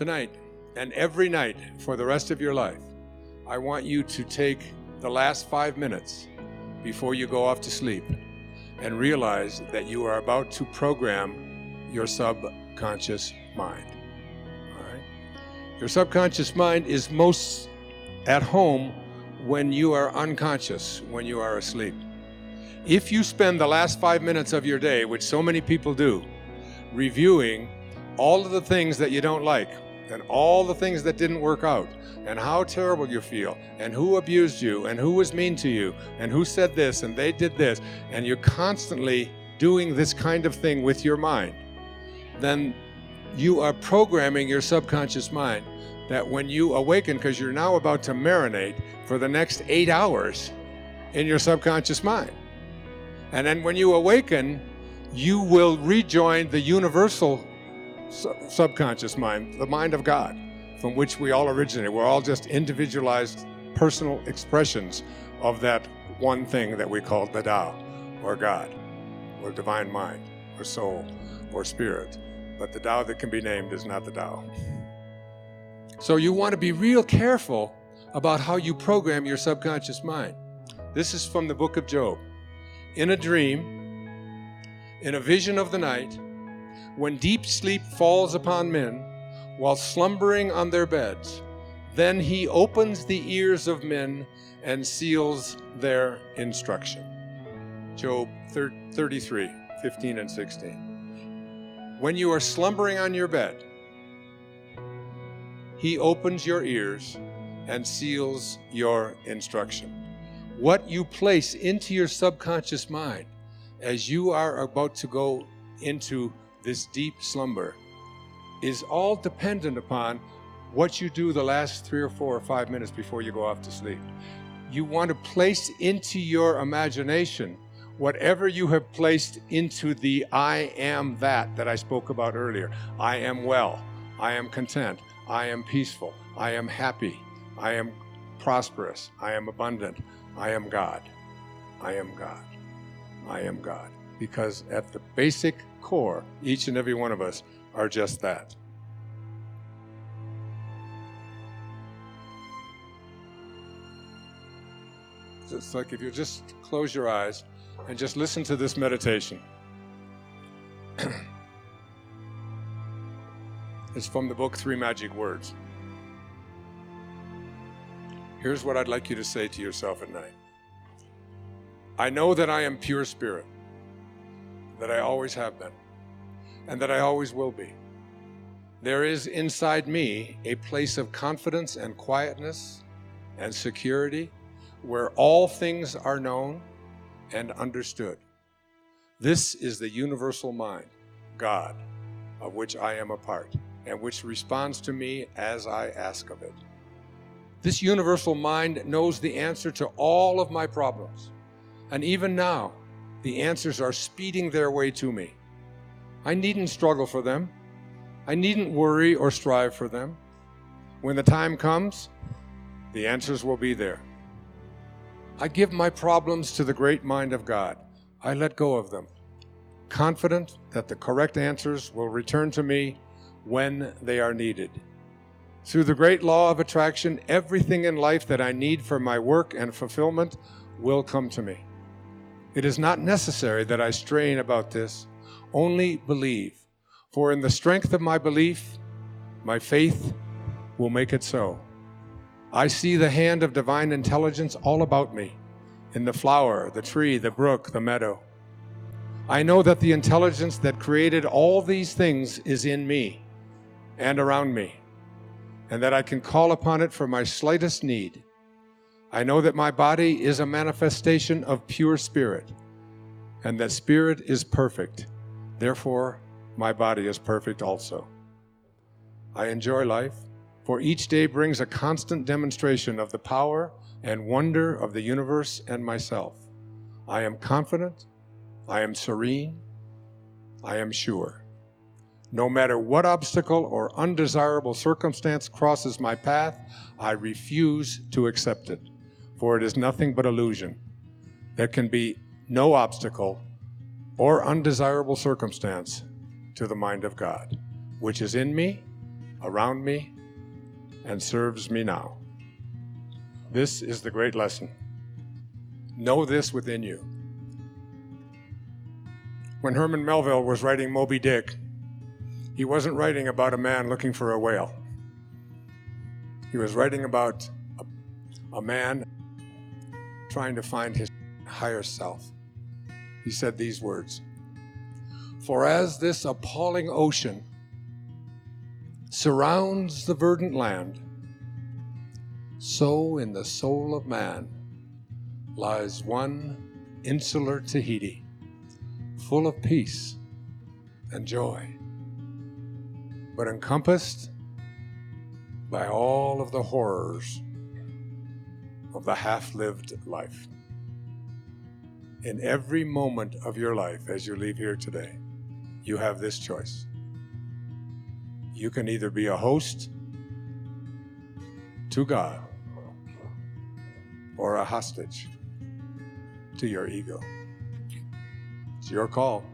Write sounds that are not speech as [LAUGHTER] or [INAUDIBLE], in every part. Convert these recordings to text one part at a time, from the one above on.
Tonight and every night for the rest of your life, I want you to take the last five minutes before you go off to sleep and realize that you are about to program your subconscious mind. All right? Your subconscious mind is most at home when you are unconscious, when you are asleep. If you spend the last five minutes of your day, which so many people do, reviewing all of the things that you don't like and all the things that didn't work out and how terrible you feel and who abused you and who was mean to you and who said this and they did this, and you're constantly doing this kind of thing with your mind, then you are programming your subconscious mind that when you awaken, because you're now about to marinate for the next eight hours in your subconscious mind. And then when you awaken, you will rejoin the universal subconscious mind, the mind of God, from which we all originate. We're all just individualized personal expressions of that one thing that we call the Tao, or God, or divine mind, or soul, or spirit. But the Tao that can be named is not the Tao. So you want to be real careful about how you program your subconscious mind. This is from the book of Job. In a dream, in a vision of the night, when deep sleep falls upon men while slumbering on their beds, then he opens the ears of men and seals their instruction. Job 33, 15 and 16. When you are slumbering on your bed, he opens your ears and seals your instruction. What you place into your subconscious mind as you are about to go into this deep slumber is all dependent upon what you do the last three or four or five minutes before you go off to sleep. You want to place into your imagination whatever you have placed into the I am that that I spoke about earlier. I am well. I am content. I am peaceful. I am happy. I am prosperous. I am abundant. I am God. I am God. I am God. Because at the basic core, each and every one of us are just that. It's like if you just close your eyes and just listen to this meditation. [CLEARS THROAT] it's from the book Three Magic Words. Here's what I'd like you to say to yourself at night I know that I am pure spirit, that I always have been, and that I always will be. There is inside me a place of confidence and quietness and security where all things are known and understood. This is the universal mind, God, of which I am a part and which responds to me as I ask of it. This universal mind knows the answer to all of my problems. And even now, the answers are speeding their way to me. I needn't struggle for them. I needn't worry or strive for them. When the time comes, the answers will be there. I give my problems to the great mind of God. I let go of them, confident that the correct answers will return to me when they are needed. Through the great law of attraction, everything in life that I need for my work and fulfillment will come to me. It is not necessary that I strain about this, only believe. For in the strength of my belief, my faith will make it so. I see the hand of divine intelligence all about me, in the flower, the tree, the brook, the meadow. I know that the intelligence that created all these things is in me and around me, and that I can call upon it for my slightest need. I know that my body is a manifestation of pure spirit, and that spirit is perfect. Therefore, my body is perfect also. I enjoy life, for each day brings a constant demonstration of the power and wonder of the universe and myself. I am confident, I am serene, I am sure. No matter what obstacle or undesirable circumstance crosses my path, I refuse to accept it, for it is nothing but illusion. There can be no obstacle or undesirable circumstance to the mind of God, which is in me around me and serves me now. This is the great lesson. Know this within you. When Herman Melville was writing Moby Dick, he wasn't writing about a man looking for a whale. He was writing about a, a man trying to find his higher self. He said these words For as this appalling ocean surrounds the verdant land, so in the soul of man lies one insular Tahiti, full of peace and joy, but encompassed by all of the horrors of the half lived life. In every moment of your life as you leave here today, you have this choice. You can either be a host to God or a hostage to your ego. It's your call.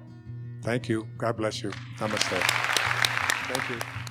Thank you. God bless you. Namaste. Thank you.